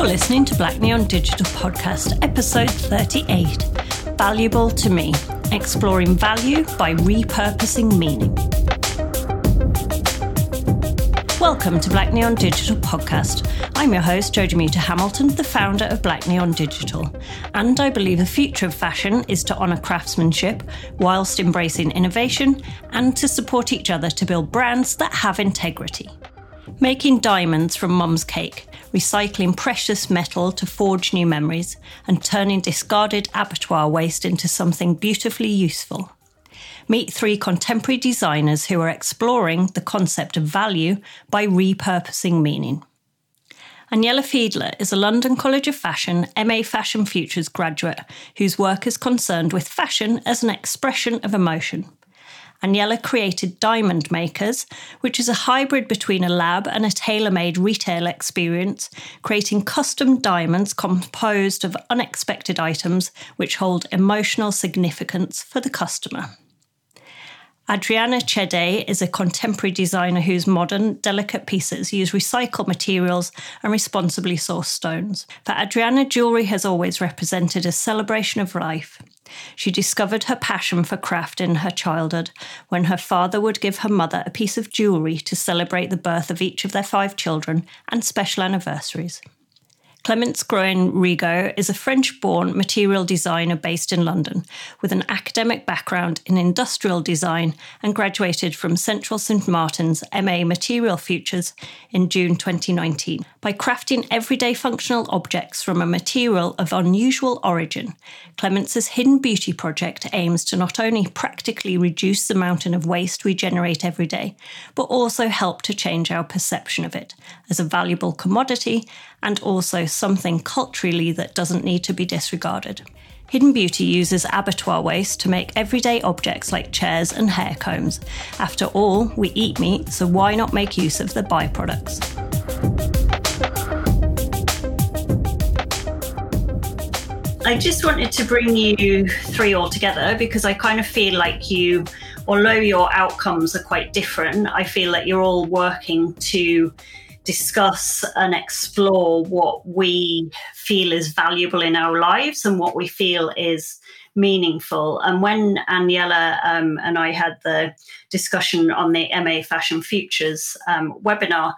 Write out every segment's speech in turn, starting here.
You're listening to Black Neon Digital Podcast, episode 38 Valuable to Me Exploring Value by Repurposing Meaning. Welcome to Black Neon Digital Podcast. I'm your host, Jodie Muter Hamilton, the founder of Black Neon Digital. And I believe the future of fashion is to honour craftsmanship whilst embracing innovation and to support each other to build brands that have integrity. Making diamonds from mum's cake recycling precious metal to forge new memories, and turning discarded abattoir waste into something beautifully useful. Meet three contemporary designers who are exploring the concept of value by repurposing meaning. Aniela Fidler is a London College of Fashion MA Fashion Futures graduate whose work is concerned with fashion as an expression of emotion. Aniela created Diamond Makers, which is a hybrid between a lab and a tailor made retail experience, creating custom diamonds composed of unexpected items which hold emotional significance for the customer. Adriana Chede is a contemporary designer whose modern, delicate pieces use recycled materials and responsibly sourced stones. For Adriana, jewellery has always represented a celebration of life. She discovered her passion for craft in her childhood when her father would give her mother a piece of jewellery to celebrate the birth of each of their five children and special anniversaries. Clemence Grouin is a French born material designer based in London with an academic background in industrial design and graduated from Central St Martin's MA Material Futures in June 2019. By crafting everyday functional objects from a material of unusual origin, Clemence's Hidden Beauty project aims to not only practically reduce the mountain of waste we generate every day, but also help to change our perception of it as a valuable commodity and also something culturally that doesn't need to be disregarded. Hidden Beauty uses abattoir waste to make everyday objects like chairs and hair combs. After all, we eat meat, so why not make use of the byproducts? I just wanted to bring you three all together because I kind of feel like you, although your outcomes are quite different, I feel like you're all working to discuss and explore what we feel is valuable in our lives and what we feel is meaningful. And when Aniela um, and I had the discussion on the MA Fashion Futures um, webinar,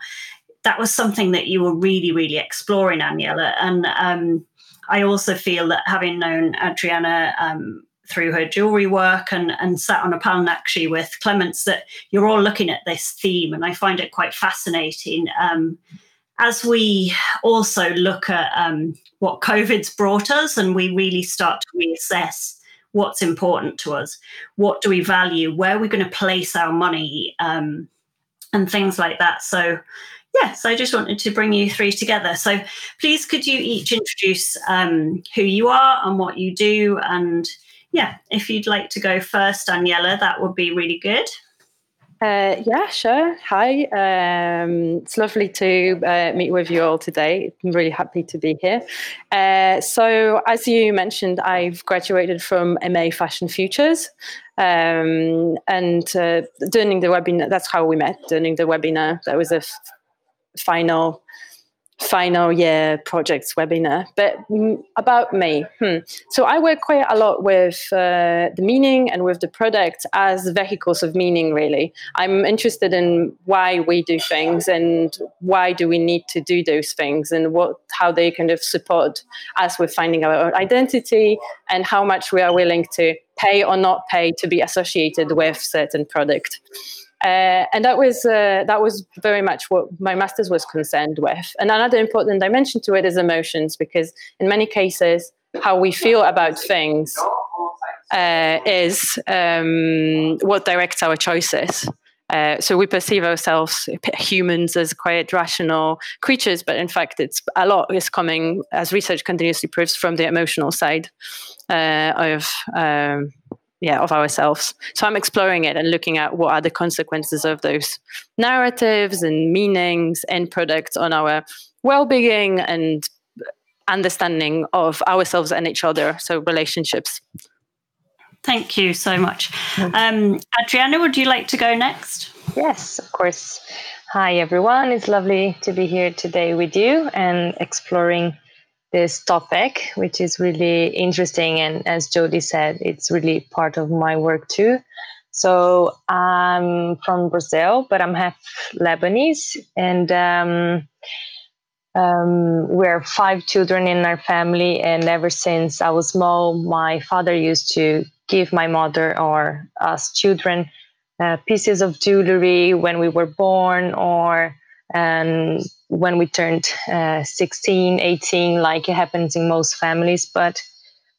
that was something that you were really, really exploring, Aniela. And um, I also feel that having known Adriana um, through her jewelry work and, and sat on a panel actually with Clemence that you're all looking at this theme, and I find it quite fascinating. Um, as we also look at um, what COVID's brought us, and we really start to reassess what's important to us, what do we value, where are we going to place our money, um, and things like that. So, yes, I just wanted to bring you three together. So, please, could you each introduce um, who you are and what you do, and yeah, if you'd like to go first, Aniela, that would be really good. Uh, yeah, sure. Hi. Um, it's lovely to uh, meet with you all today. I'm really happy to be here. Uh, so, as you mentioned, I've graduated from MA Fashion Futures. Um, and uh, during the webinar, that's how we met. During the webinar, that was a f- final final year projects webinar. But about me, hmm. so I work quite a lot with uh, the meaning and with the product as vehicles of meaning. Really, I'm interested in why we do things and why do we need to do those things and what how they kind of support us with finding our identity and how much we are willing to pay or not pay to be associated with certain product. Uh, and that was uh, that was very much what my master's was concerned with. And another important dimension to it is emotions, because in many cases, how we feel about things uh, is um, what directs our choices. Uh, so we perceive ourselves humans as quite rational creatures, but in fact, it's a lot is coming as research continuously proves from the emotional side uh, of um, yeah of ourselves. So i'm exploring it and looking at what are the consequences of those narratives and meanings and products on our well-being and understanding of ourselves and each other so relationships thank you so much um, adriana would you like to go next yes of course Hi, everyone. It's lovely to be here today with you and exploring this topic, which is really interesting. And as Jodie said, it's really part of my work too. So I'm from Brazil, but I'm half Lebanese, and um, um, we're five children in our family. And ever since I was small, my father used to give my mother or us children uh, pieces of jewelry when we were born or um, when we turned uh, 16, 18, like it happens in most families. But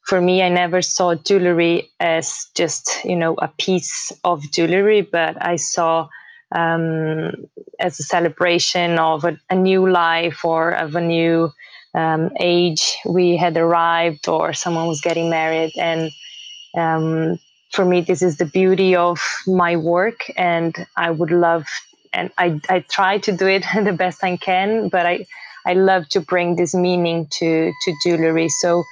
for me, I never saw jewelry as just, you know, a piece of jewelry, but I saw um, as a celebration of a, a, new life or of a new um, age we had arrived or someone was getting married. And um, for me, this is the beauty of my work, and I would love, and I, I try to do it the best I can, but I, I love to bring this meaning to, to jewelry. So,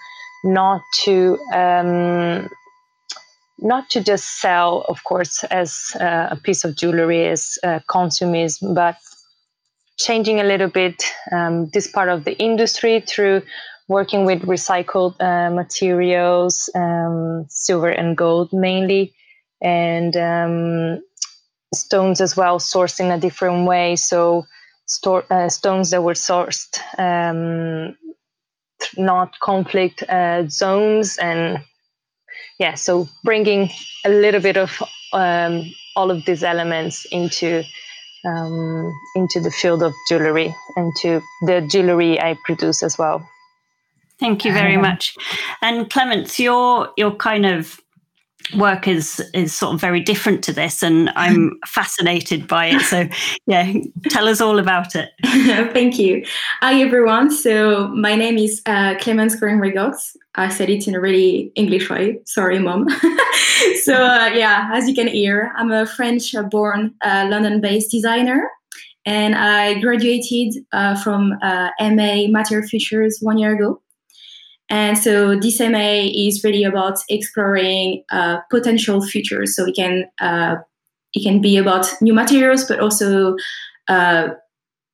not to um, not to just sell, of course, as uh, a piece of jewelry as uh, consumism, but changing a little bit um, this part of the industry through working with recycled uh, materials, um, silver and gold mainly, and um, stones as well, sourced in a different way. So, store, uh, stones that were sourced um, not conflict uh, zones and yeah so bringing a little bit of um, all of these elements into um, into the field of jewelry and to the jewelry I produce as well. Thank you very much. And Clemence, your your kind of work is is sort of very different to this and i'm fascinated by it. So yeah tell us all about it. Thank you. Hi everyone. So my name is uh, clemence Grouin Rigaux. i said it in a really english way. Sorry mom. So uh, yeah as you can hear i'm a french born uh, london based designer and i graduated uh, from uh, ma material futures one year ago and so this MA is really about exploring uh, potential futures. So it can uh, it can be about new materials, but also uh,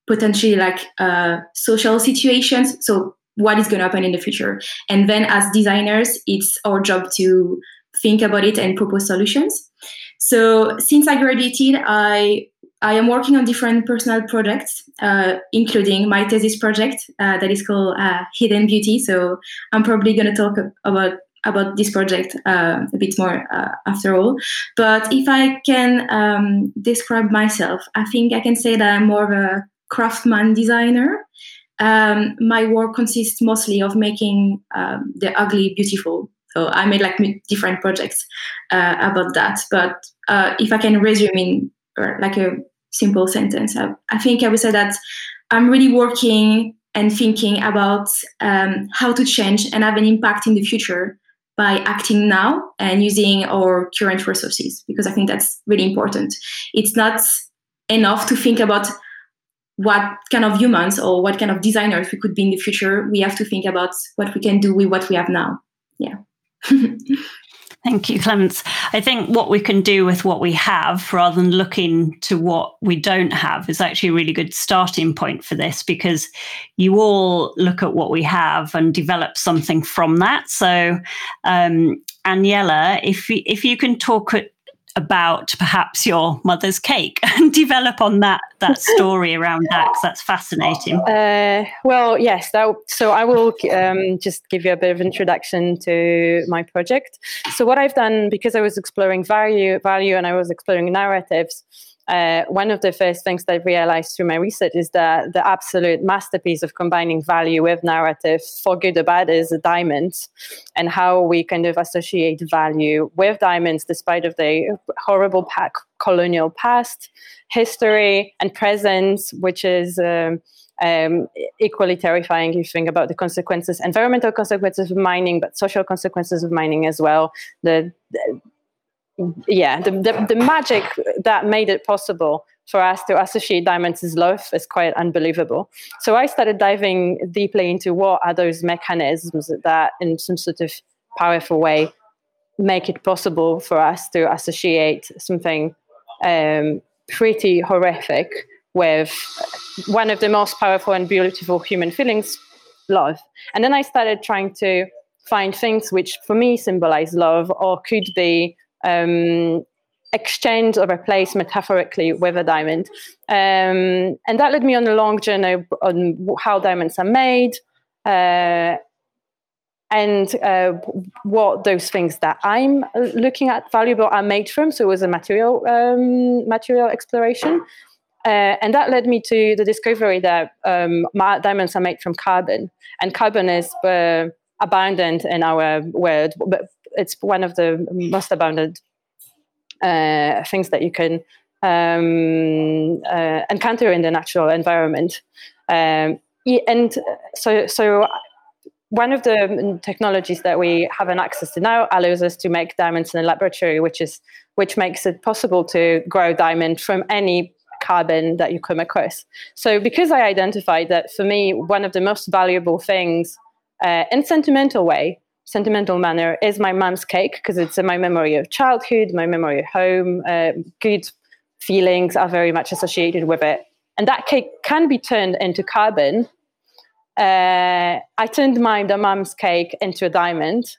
potentially like uh, social situations. So what is going to happen in the future? And then as designers, it's our job to think about it and propose solutions. So since I graduated, I I am working on different personal projects, uh, including my thesis project uh, that is called uh, Hidden Beauty. So I'm probably going to talk about about this project uh, a bit more uh, after all. But if I can um, describe myself, I think I can say that I'm more of a craftsman designer. Um, my work consists mostly of making um, the ugly beautiful. So I made like different projects uh, about that. But if I can resume in like a simple sentence. I, I, think I would say that I'm really working and thinking about um, how to change and have an impact in the future by acting now and using our current resources because I think that's really important. It's not enough to think about what kind of humans or what kind of designers we could be in the future. We have to think about what we can do with what we have now. Yeah. Thank you, Clemence. I think what we can do with what we have rather than looking to what we don't have is actually a really good starting point for this because you all look at what we have and develop something from that. So, um, Aniela, if, if you can talk about perhaps your mother's cake and develop on that that story around that because that's fascinating. Uh, well yes that, so i will um, just give you a bit of introduction to my project. So what i've done because i was exploring value value and i was exploring narratives uh, one of the first things that I realized through my research is that the absolute masterpiece of combining value with narrative, for good or bad, is diamonds, and how we kind of associate value with diamonds, despite of the horrible colonial past, history, and presence, which is. Um, um, equally terrifying if you think about the consequences, environmental consequences of mining, but social consequences of mining as well. The, the yeah, the, the, the magic that made it possible for us to associate diamonds as love is quite unbelievable. So I started diving deeply into what are those mechanisms that, in some sort of powerful way, make it possible for us to associate something um, pretty horrific with one of the most powerful and beautiful human feelings, love. And then I started trying to find things which for me symbolize love or could be um, exchanged or replaced metaphorically with a diamond. Um, and that led me on a long journey on how diamonds are made. Uh, and uh, what those things that I'm looking at valuable are made from. So it was a material um, material exploration, uh, and that led me to the discovery that um, diamonds are made from carbon, and carbon is uh, abundant in our world, but it's one of the most abundant uh, things that you can um, uh, encounter in the natural environment. Um, and so, so one of the technologies that we have an access to now allows us to make diamonds in a laboratory, which is which makes it possible to grow diamond from any carbon that you come across. So, because I identified that for me, one of the most valuable things uh, in sentimental way, sentimental manner, is my mom's cake because it's my memory of childhood, my memory of home. Uh, good feelings are very much associated with it, and that cake can be turned into carbon uh, I turned my the mom's cake into a diamond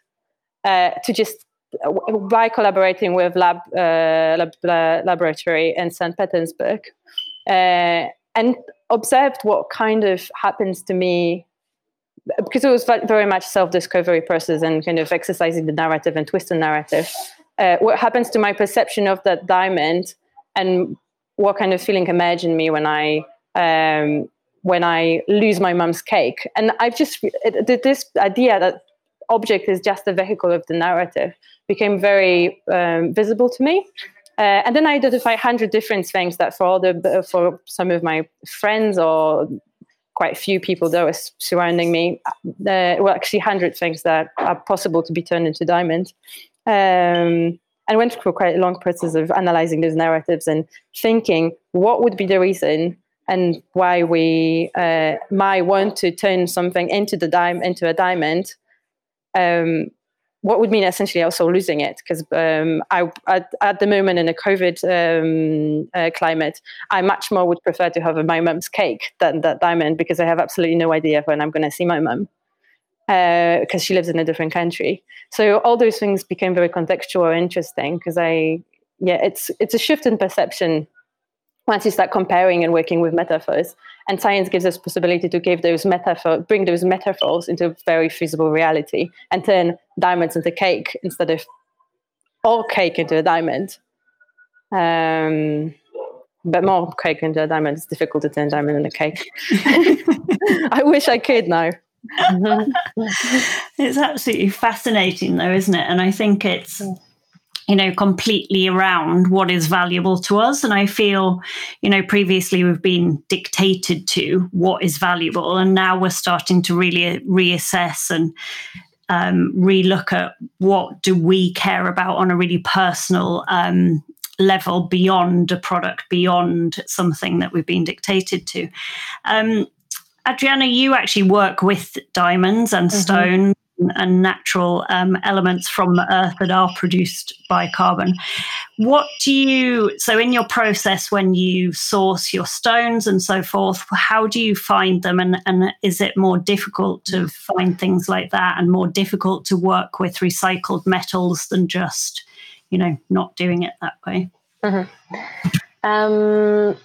uh, to just by collaborating with lab, uh, lab laboratory in St. Petersburg uh, and observed what kind of happens to me because it was very much self-discovery process and kind of exercising the narrative and twist the narrative. Uh, what happens to my perception of that diamond and what kind of feeling emerged in me when I um, when I lose my mum's cake. And I've just, it, this idea that object is just a vehicle of the narrative became very um, visible to me. Uh, and then I identified 100 different things that for all the, for some of my friends or quite a few people that were surrounding me, there were actually 100 things that are possible to be turned into diamonds. Um, and went through quite a long process of analyzing those narratives and thinking what would be the reason and why we uh, might want to turn something into the dime into a diamond um, what would mean essentially also losing it because um, I at, at, the moment in a COVID um, uh, climate, I much more would prefer to have my mum's cake than that diamond because I have absolutely no idea when I'm going to see my mum because uh, she lives in a different country. So all those things became very contextual interesting because I yeah it's it's a shift in perception once you start comparing and working with metaphors and science gives us possibility to give those metaphor bring those metaphors into very feasible reality and turn diamonds into cake instead of all cake into a diamond. Um, but more cake into a diamond it's difficult to turn diamond into cake. I wish i could now. It's absolutely fascinating though isn't it? And i think it's you know, completely around what is valuable to us. And I feel, you know, previously we've been dictated to what is valuable, and now we're starting to really reassess and um, relook at what do we care about on a really personal um, level beyond a product, beyond something that we've been dictated to. Um, Adriana, you actually work with diamonds and mm-hmm. stone and natural um, elements from the earth that are produced by carbon. What do you, so in your process when you source your stones and so forth, how do you find them? And, and is it more difficult to find things like that and more difficult to work with recycled metals than just, you know, not doing it that way? Mm-hmm. Um,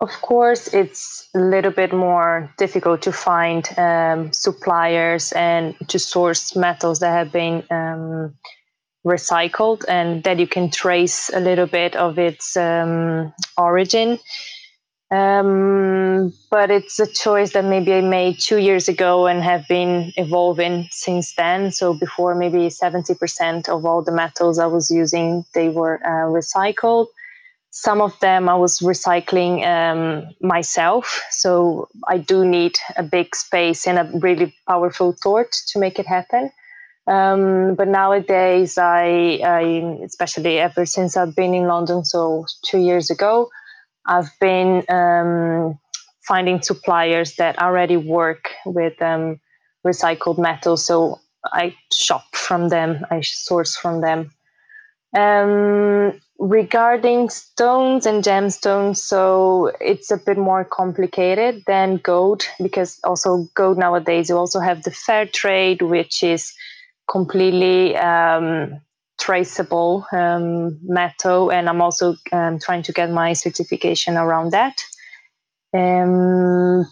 of course, it's a little bit more difficult to find um, suppliers and to source metals that have been um, recycled and that you can trace a little bit of its um, origin. Um, but it's a choice that maybe I made two years ago and have been evolving since then. So before, maybe 70% of all the metals I was using, they were uh, recycled some of them I was recycling um, myself. So I do need a big space and a really powerful thought to make it happen. Um, but nowadays, I, I, especially ever since I've been in London, so two years ago, I've been um, finding suppliers that already work with um, recycled metal. So I shop from them, I source from them. Um, regarding stones and gemstones, so it's a bit more complicated than gold because also gold nowadays you also have the fair trade, which is completely um, traceable um, metal, and I'm also um, trying to get my certification around that. Um,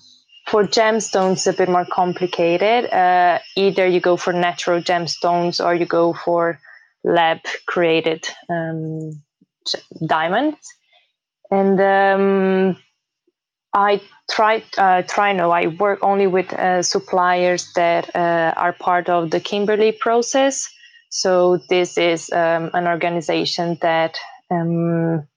for gemstones, a bit more complicated. Uh, either you go for natural gemstones or you go for lab created um, diamonds. And um, I try uh, try no. I work only with uh, suppliers that uh, are part of the Kimberley process. So this is um, an organization that um,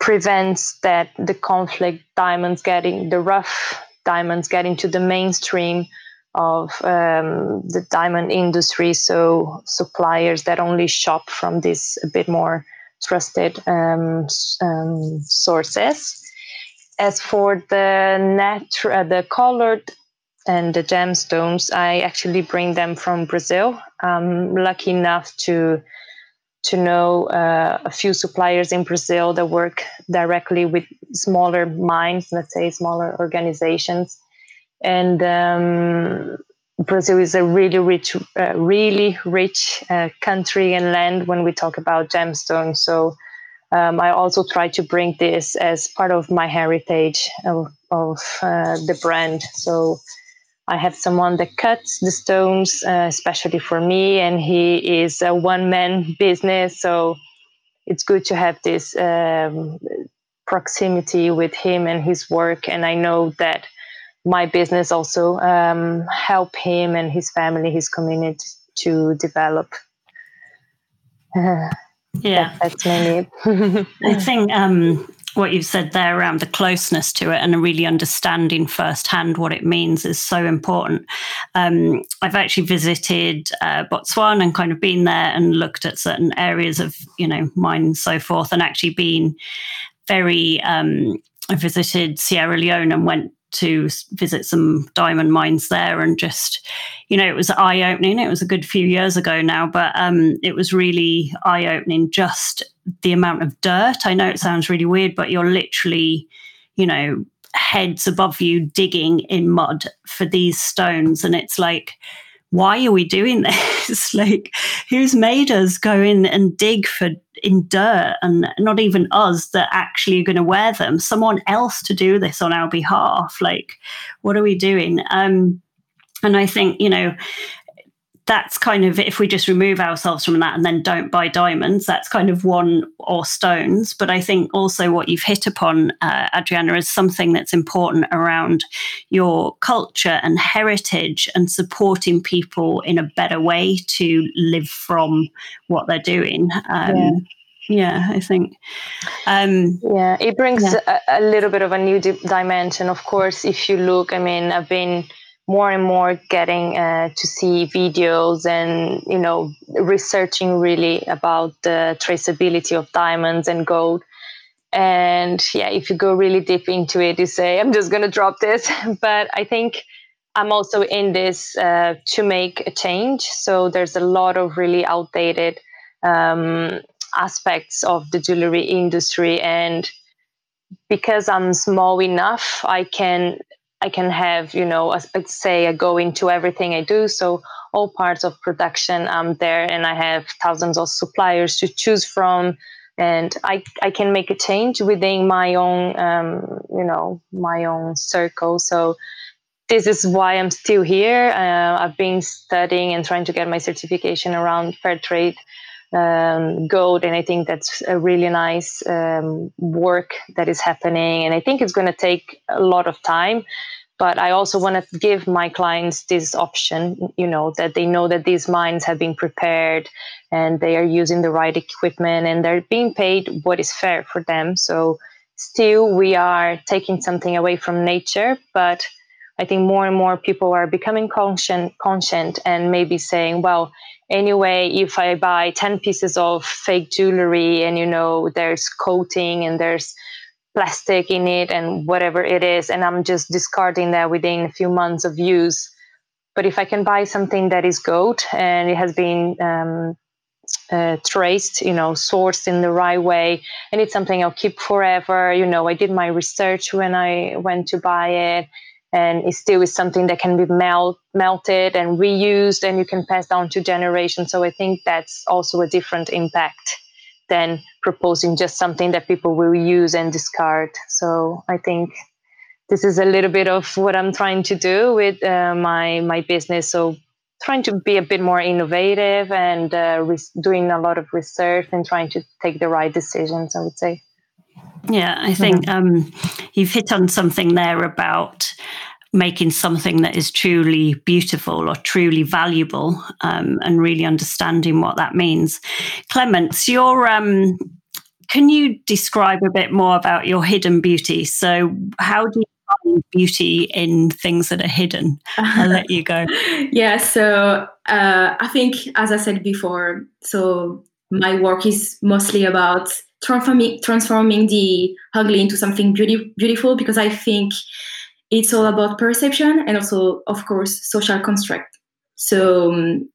prevents that the conflict diamonds getting the rough diamonds getting to the mainstream of um, the diamond industry. So suppliers that only shop from this a bit more trusted um, um, sources. As for the net, uh, the colored and the gemstones, I actually bring them from Brazil. I'm lucky enough to to know uh, a few suppliers in Brazil that work directly with smaller mines, let's say smaller organizations, and um, Brazil is a really rich, uh, really rich uh, country and land when we talk about gemstones. So um, I also try to bring this as part of my heritage of, of uh, the brand. So I have someone that cuts the stones, uh, especially for me, and he is a one man business. So it's good to have this um, proximity with him and his work. And I know that my business also um, help him and his family, his community to develop. Uh, yeah, that, that's mainly it. I think um, what you've said there around the closeness to it and a really understanding firsthand what it means is so important. Um, I've actually visited uh, Botswana and kind of been there and looked at certain areas of, you know, mine and so forth, and actually been very. Um, I visited Sierra Leone and went to visit some diamond mines there and just you know it was eye opening it was a good few years ago now but um, it was really eye opening just the amount of dirt. I know it sounds really weird but you're literally you know heads above you digging in mud for these stones. And it's like why are we doing this? Like who's made us go in and dig for in dirt and not even us that actually are going to wear them? Someone else to do this on our behalf. Like what are we doing? Um and i think you know that's kind of if we just remove ourselves from that and then don't buy diamonds that's kind of one or stones. But i think also what you've hit upon uh, adriana is something that's important around your culture and heritage and supporting people in a better way to live from what they're doing. Um, yeah. yeah i think um, yeah it brings yeah. A, a, little bit of a new di- dimension of course if you look i mean i've been more and more getting uh, to see videos and you know researching really about the traceability of diamonds and gold. And yeah if you go really deep into it you say i'm just going to drop this. But i think i'm also in this uh, to make a change. So there's a lot of really outdated um, aspects of the jewelry industry. And because i'm small enough i can I can have, you know, a, say I go into everything I do. So all parts of production, I'm there and I have thousands of suppliers to choose from. And I, I can make a change within my own, um, you know, my own circle. So this is why I'm still here. Uh, I've been studying and trying to get my certification around fair trade um, gold, and I think that's a really nice um, work that is happening. And I think it's going to take a lot of time, but I also want to give my clients this option. You know that they know that these mines have been prepared and they are using the right equipment and they're being paid what is fair for them. So still, we are taking something away from nature, but I think more and more people are becoming conscient, conscient and maybe saying, well, anyway, if I buy 10 pieces of fake jewelry and, you know, there's coating and there's plastic in it and whatever it is, and I'm just discarding that within a few months of use. But if I can buy something that is gold and it has been um, uh, traced, you know, sourced in the right way, and it's something I'll keep forever. You know, I did my research when I went to buy it, and it still is something that can be melt, melted and reused, and you can pass down to generations. So I think that's also a different impact than proposing just something that people will use and discard. So I think this is a little bit of what I'm trying to do with uh, my my business. So trying to be a bit more innovative and uh, re- doing a lot of research and trying to take the right decisions. I would say. Yeah, I think mm-hmm. um, you've hit on something there about making something that is truly beautiful or truly valuable um, and really understanding what that means. Clemence, your um, can you describe a bit more about your hidden beauty? So, how do you find beauty in things that are hidden? I'll let you go. yeah, so uh, I think, as I said before, so my work is mostly about transforming transforming the ugly into something beauty, beautiful because I think it's all about perception and also, of course, social construct. So, um,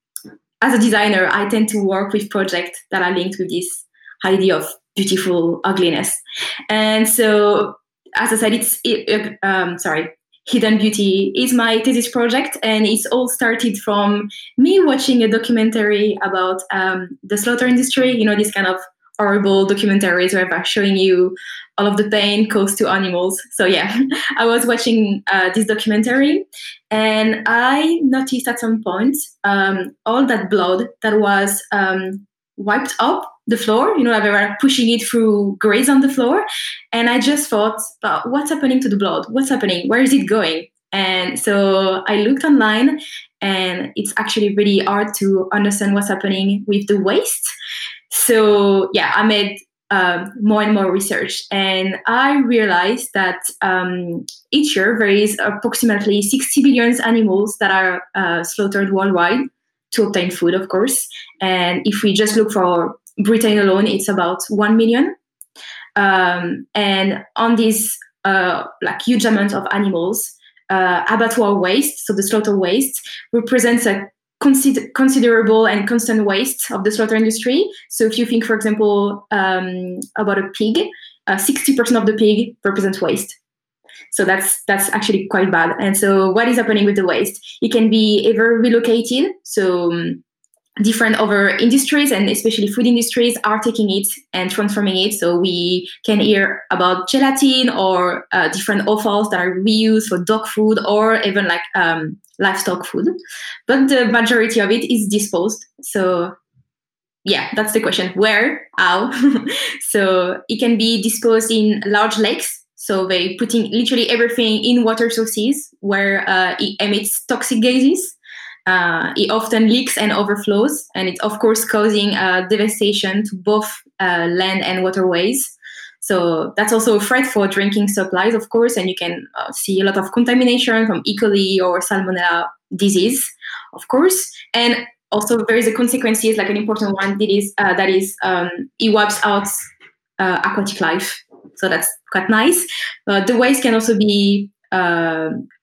as a designer, I tend to work with projects that are linked with this idea of beautiful ugliness. And so, as I said, it's it, um, sorry, Hidden Beauty is my thesis project, and it's all started from me watching a documentary about um, the slaughter industry. You know, this kind of horrible documentaries where they're showing you all of the pain caused to animals. So yeah, I was watching uh, this documentary, and I noticed at some point um, all that blood that was um, wiped up the floor. You know, were pushing it through grates on the floor, and I just thought, what's happening to the blood? What's happening? Where is it going? And so I looked online, and it's actually really hard to understand what's happening with the waste. So yeah, I made um, more and more research. And I realized that um, each year there is approximately 60 billion animals that are uh, slaughtered worldwide to obtain food, of course. And if we just look for Britain alone, it's about 1 million. Um, and on this uh, like huge amount of animals, uh, abattoir waste, so the slaughter waste, represents a consider- considerable and constant waste of the slaughter industry. So if you think, for example, um, about a pig, uh, 60% of the pig represents waste. So that's that's actually quite bad. And so what is happening with the waste? It can be ever relocated. So um, different other industries and especially food industries are taking it and transforming it. So we can hear about gelatin or uh, different offals that are reused for dog food or even like um, livestock food. But the majority of it is disposed. So yeah, that's the question. Where? How? so it can be disposed in large lakes. So they putting literally everything in water sources where uh, it emits toxic gases uh, it often leaks and overflows, and it's of course causing uh, devastation to both uh, land and waterways. So that's also a threat for drinking supplies, of course, and you can uh, see a lot of contamination from E. coli or Salmonella disease, of course. And also there is a consequences, like an important one, that is uh, that is um, it wipes out uh, aquatic life. So that's quite nice. the waste can also be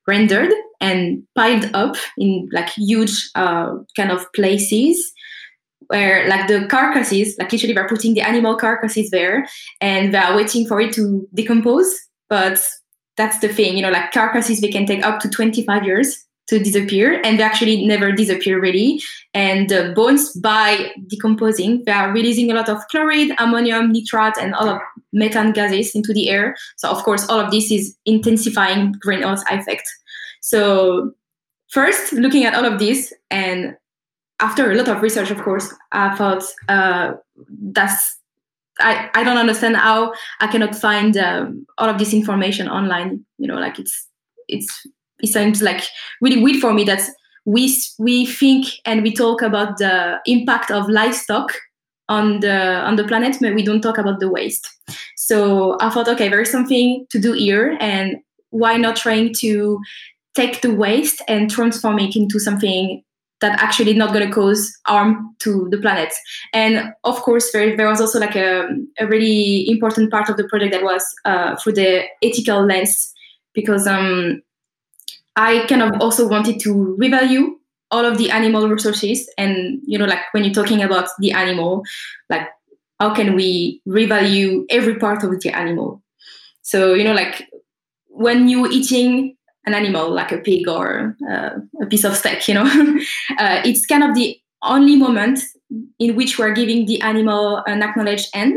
rendered and piled up in like huge uh, kind of places where like the carcasses, like literally they're putting the animal carcasses there and they're waiting for it to decompose. But that's the thing, you know, like carcasses, they can take up to 25 years to disappear and they actually never disappear really. And the bones by decomposing, they are releasing a lot of chloride, ammonium, nitrate, and all of methane gases into the air. So of course, all of this is intensifying greenhouse effect. So first, looking at all of this, and after a lot of research, of course, I thought uh, that's I, I don't understand how I cannot find um, all of this information online. You know, like it's it's it seems like really weird for me that we we think and we talk about the impact of livestock on the on the planet, but we don't talk about the waste. So I thought, okay, there's something to do here, and why not trying to take the waste and transform it into something that actually not going to cause harm to the planet. And of course, there, there was also like a, a really important part of the project that was uh, the ethical lens, because um, I kind of also wanted to revalue all of the animal resources and you know like when you're talking about the animal like how can we revalue every part of the animal so you know like when you're eating an animal like a pig or uh, a piece of steak you know? Uh, it's kind of the only moment in which we're giving the animal an acknowledged end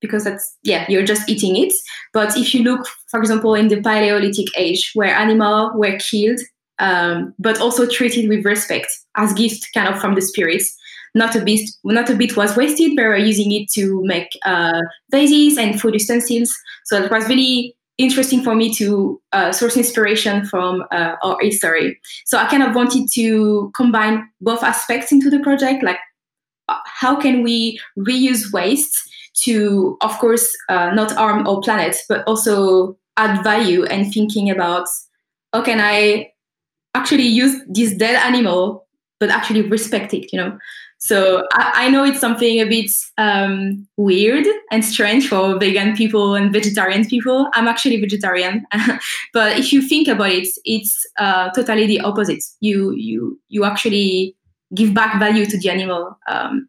because that's yeah you're just eating it. But if you look for example in the paleolithic age where animals were killed um, but also treated with respect as gift kind of from the spirits not a bit not a bit was wasted they were using it to make uh, vases and food utensils. So it was really interesting for me to uh, source inspiration from uh, our history so i kind of wanted to combine both aspects into the project like uh, how can we reuse waste to, of course, uh, not harm our planet, but also add value and thinking about how can I actually use this dead animal, but actually respect it, you know? So I, I know it's something a bit um, weird and strange for vegan people and vegetarian people. I'm actually vegetarian, but if you think about it, it's uh, totally the opposite. You you you actually give back value to the animal um,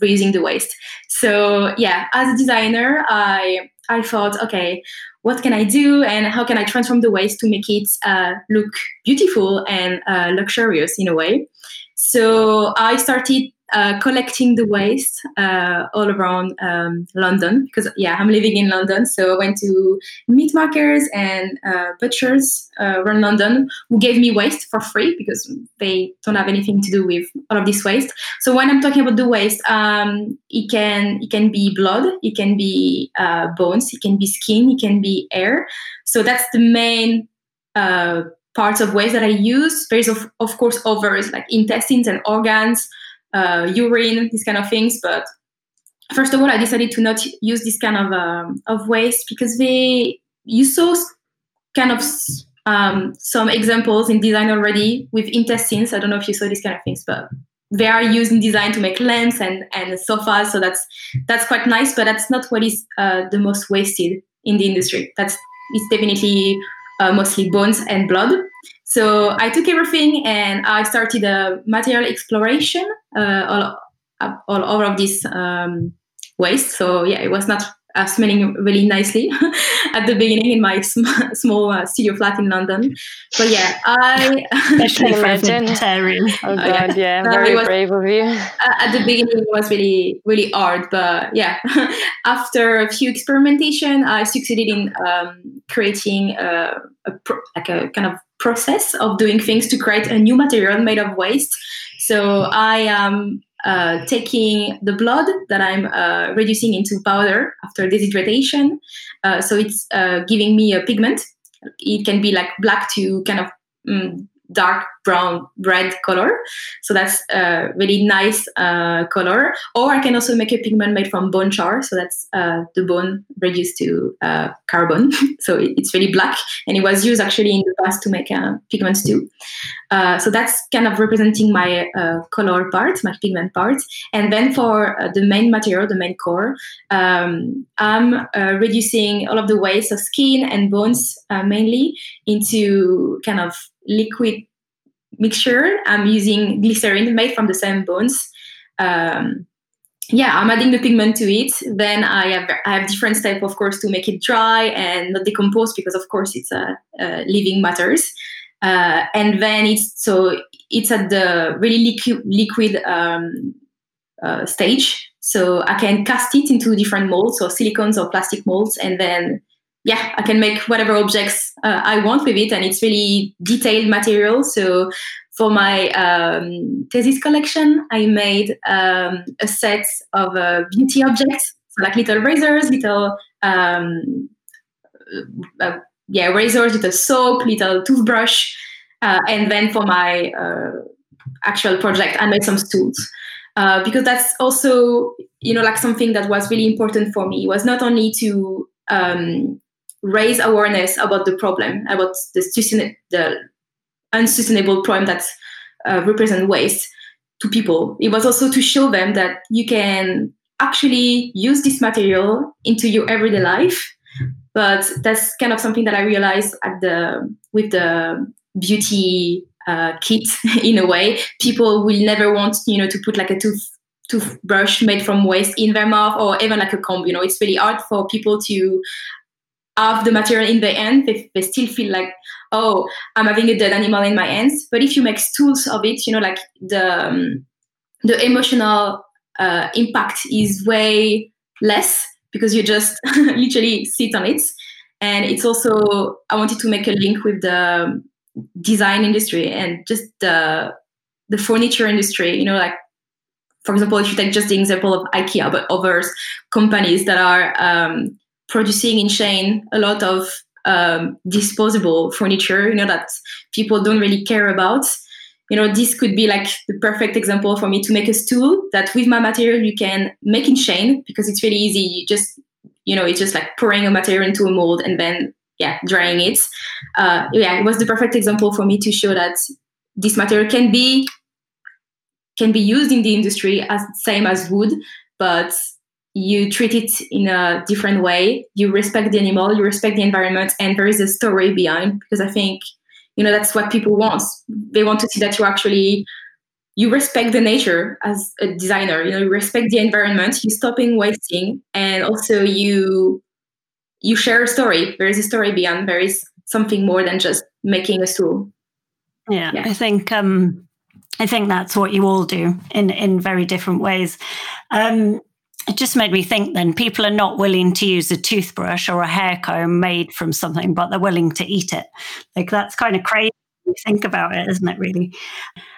raising the waste. So yeah, as a designer, I I thought, okay, what can I do, and how can I transform the waste to make it uh, look beautiful and uh, luxurious in a way? So I started uh, collecting the waste uh, all around um, London because yeah, I'm living in London. So I went to meat markets and uh, butchers uh, around London who gave me waste for free because they don't have anything to do with all of this waste. So when I'm talking about the waste, um, it can it can be blood, it can be uh, bones, it can be skin, it can be air. So that's the main parts of waste that I use. There's of, of course others like intestines and organs uh, urine, these kind of things. But first of all, I decided to not use this kind of um, of waste because they you saw kind of um, some examples in design already with intestines. I don't know if you saw these kind of things, but they are used in design to make lamps and and sofas. So that's that's quite nice, but that's not what is uh, the most wasted in the industry. That's it's definitely uh, mostly bones and blood. So I took everything and I started a material exploration uh, all, all over of this um, waste. So yeah, it was not uh, smelling really nicely at the beginning in my sm- small uh, studio flat in London. But yeah, I can imagine. Oh god, yeah, yeah very was, brave of you. at the beginning, it was really really hard, but yeah, after a few experimentation, I succeeded in um, creating a, a pro- like a kind of process of doing things to create a new material made of waste. So I am uh, taking the blood that I'm uh, reducing into powder after dehydration. Uh, so it's uh, giving me a pigment. It can be like black to kind of mm, dark brown red color. So that's a really nice uh, color. Or i can also make a pigment made from bone char. So that's uh, the bone reduced to uh, carbon. So it's really black. And it was used actually in the past to make uh, pigments too. Uh, so that's kind of representing my uh, color part my pigment part. And then for the main material the main core um, i'm reducing all of the waste of skin and bones mainly into kind of liquid mixture. I'm using glycerin made from the same bones. Um, yeah, I'm adding the pigment to it. Then I have I have different steps, of course, to make it dry and not decompose because, of course, it's a, a living matters. Uh, and then it's so it's at the really liquid liquid um, uh, stage. So I can cast it into different molds, or silicones or plastic molds, and then yeah, I can make whatever objects uh, I want with it, and it's really detailed material. So for my um, thesis collection, I made um, a set of uh, beauty objects, so like little razors, little um, uh, yeah razors, little soap, little toothbrush, uh, and then for my uh, actual project, I made some stools. Uh, because that's also, you know, like something that was really important for me. It was not only to um, raise awareness about the problem, about the, the unsustainable problem that uh, represent waste to people. It was also to show them that you can actually use this material into your everyday life. But that's kind of something that I realized at the with the beauty uh, kit in a way. People will never want, you know, to put like a tooth toothbrush made from waste in their mouth or even like a comb. You know, it's really hard for people to have the material in the end. They, they still feel like, oh, I'm having a dead animal in my hands. But if you make tools of it, you know, like the um, the emotional uh, impact is way less because you just literally sit on it. And it's also I wanted to make a link with the design industry and just the the furniture industry. You know, like for example, if you take just the example of IKEA, but others companies that are um, producing in chain a lot of um, disposable furniture, you know, that people don't really care about. You know, this could be like the perfect example for me to make a stool that with my material you can make in chain because it's really easy. You just, you know, it's just like pouring a material into a mold and then, yeah, drying it. Uh, yeah, it was the perfect example for me to show that this material can be can be used in the industry as same as wood, but you treat it in a different way. You respect the animal, you respect the environment, and there is a story behind. Because I think you know that's what people want. They want to see that you actually you respect the nature as a designer. You know, you respect the environment. You stopping wasting, and also you you share a story. There is a story behind. There is something more than just making a tool. Yeah, yeah. I think um, I think that's what you all do in in very different ways. Um, it just made me think then people are not willing to use a toothbrush or a hair comb made from something, but they're willing to eat it. Like that's kind of crazy think about it, isn't it, really?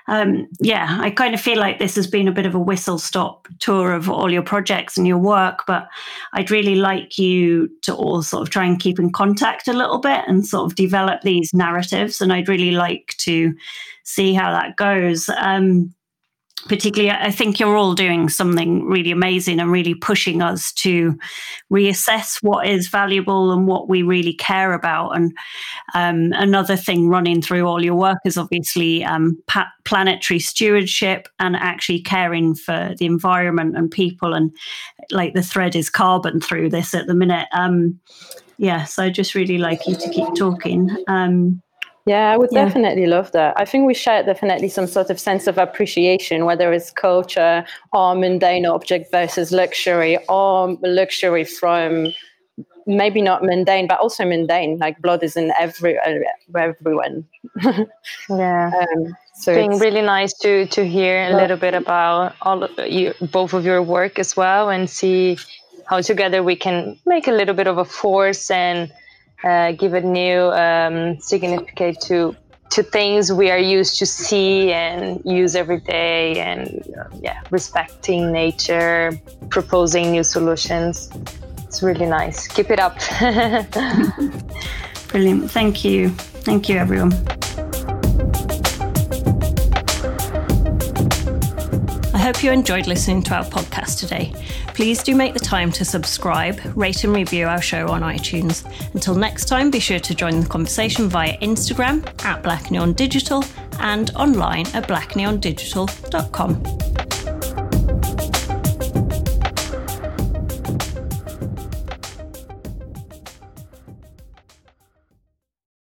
Um, yeah, I kind of feel like this has been a bit of a whistle stop tour of all your projects and your work, but I'd really like you to all sort of try and keep in contact a little bit and sort of develop these narratives. And I'd really like to see how that goes. Um, particularly i think you're all doing something really amazing and really pushing us to reassess what is valuable and what we really care about. And um, another thing running through all your work is obviously um, pa- planetary stewardship and actually caring for the environment and people and like the thread is carbon through this at the minute. Um, yeah so i just really like you to keep talking. Um, yeah, I would yeah. definitely love that. I think we share definitely some sort of sense of appreciation, whether it's culture or mundane object versus luxury, or luxury from maybe not mundane, but also mundane. Like blood is in every uh, everyone. yeah. Um, so it's been really nice to to hear a little bit about all of you, both of your work as well, and see how together we can make a little bit of a force and uh, give a new um, significance to to things we are used to see and use every day and uh, yeah respecting nature proposing new solutions. It's really nice. Keep it up. Brilliant. Thank you. Thank you everyone. I hope you enjoyed listening to our podcast today. Please do make the time to subscribe, rate, and review our show on iTunes. Until next time, be sure to join the conversation via Instagram at Black Neon Digital and online at blackneondigital.com.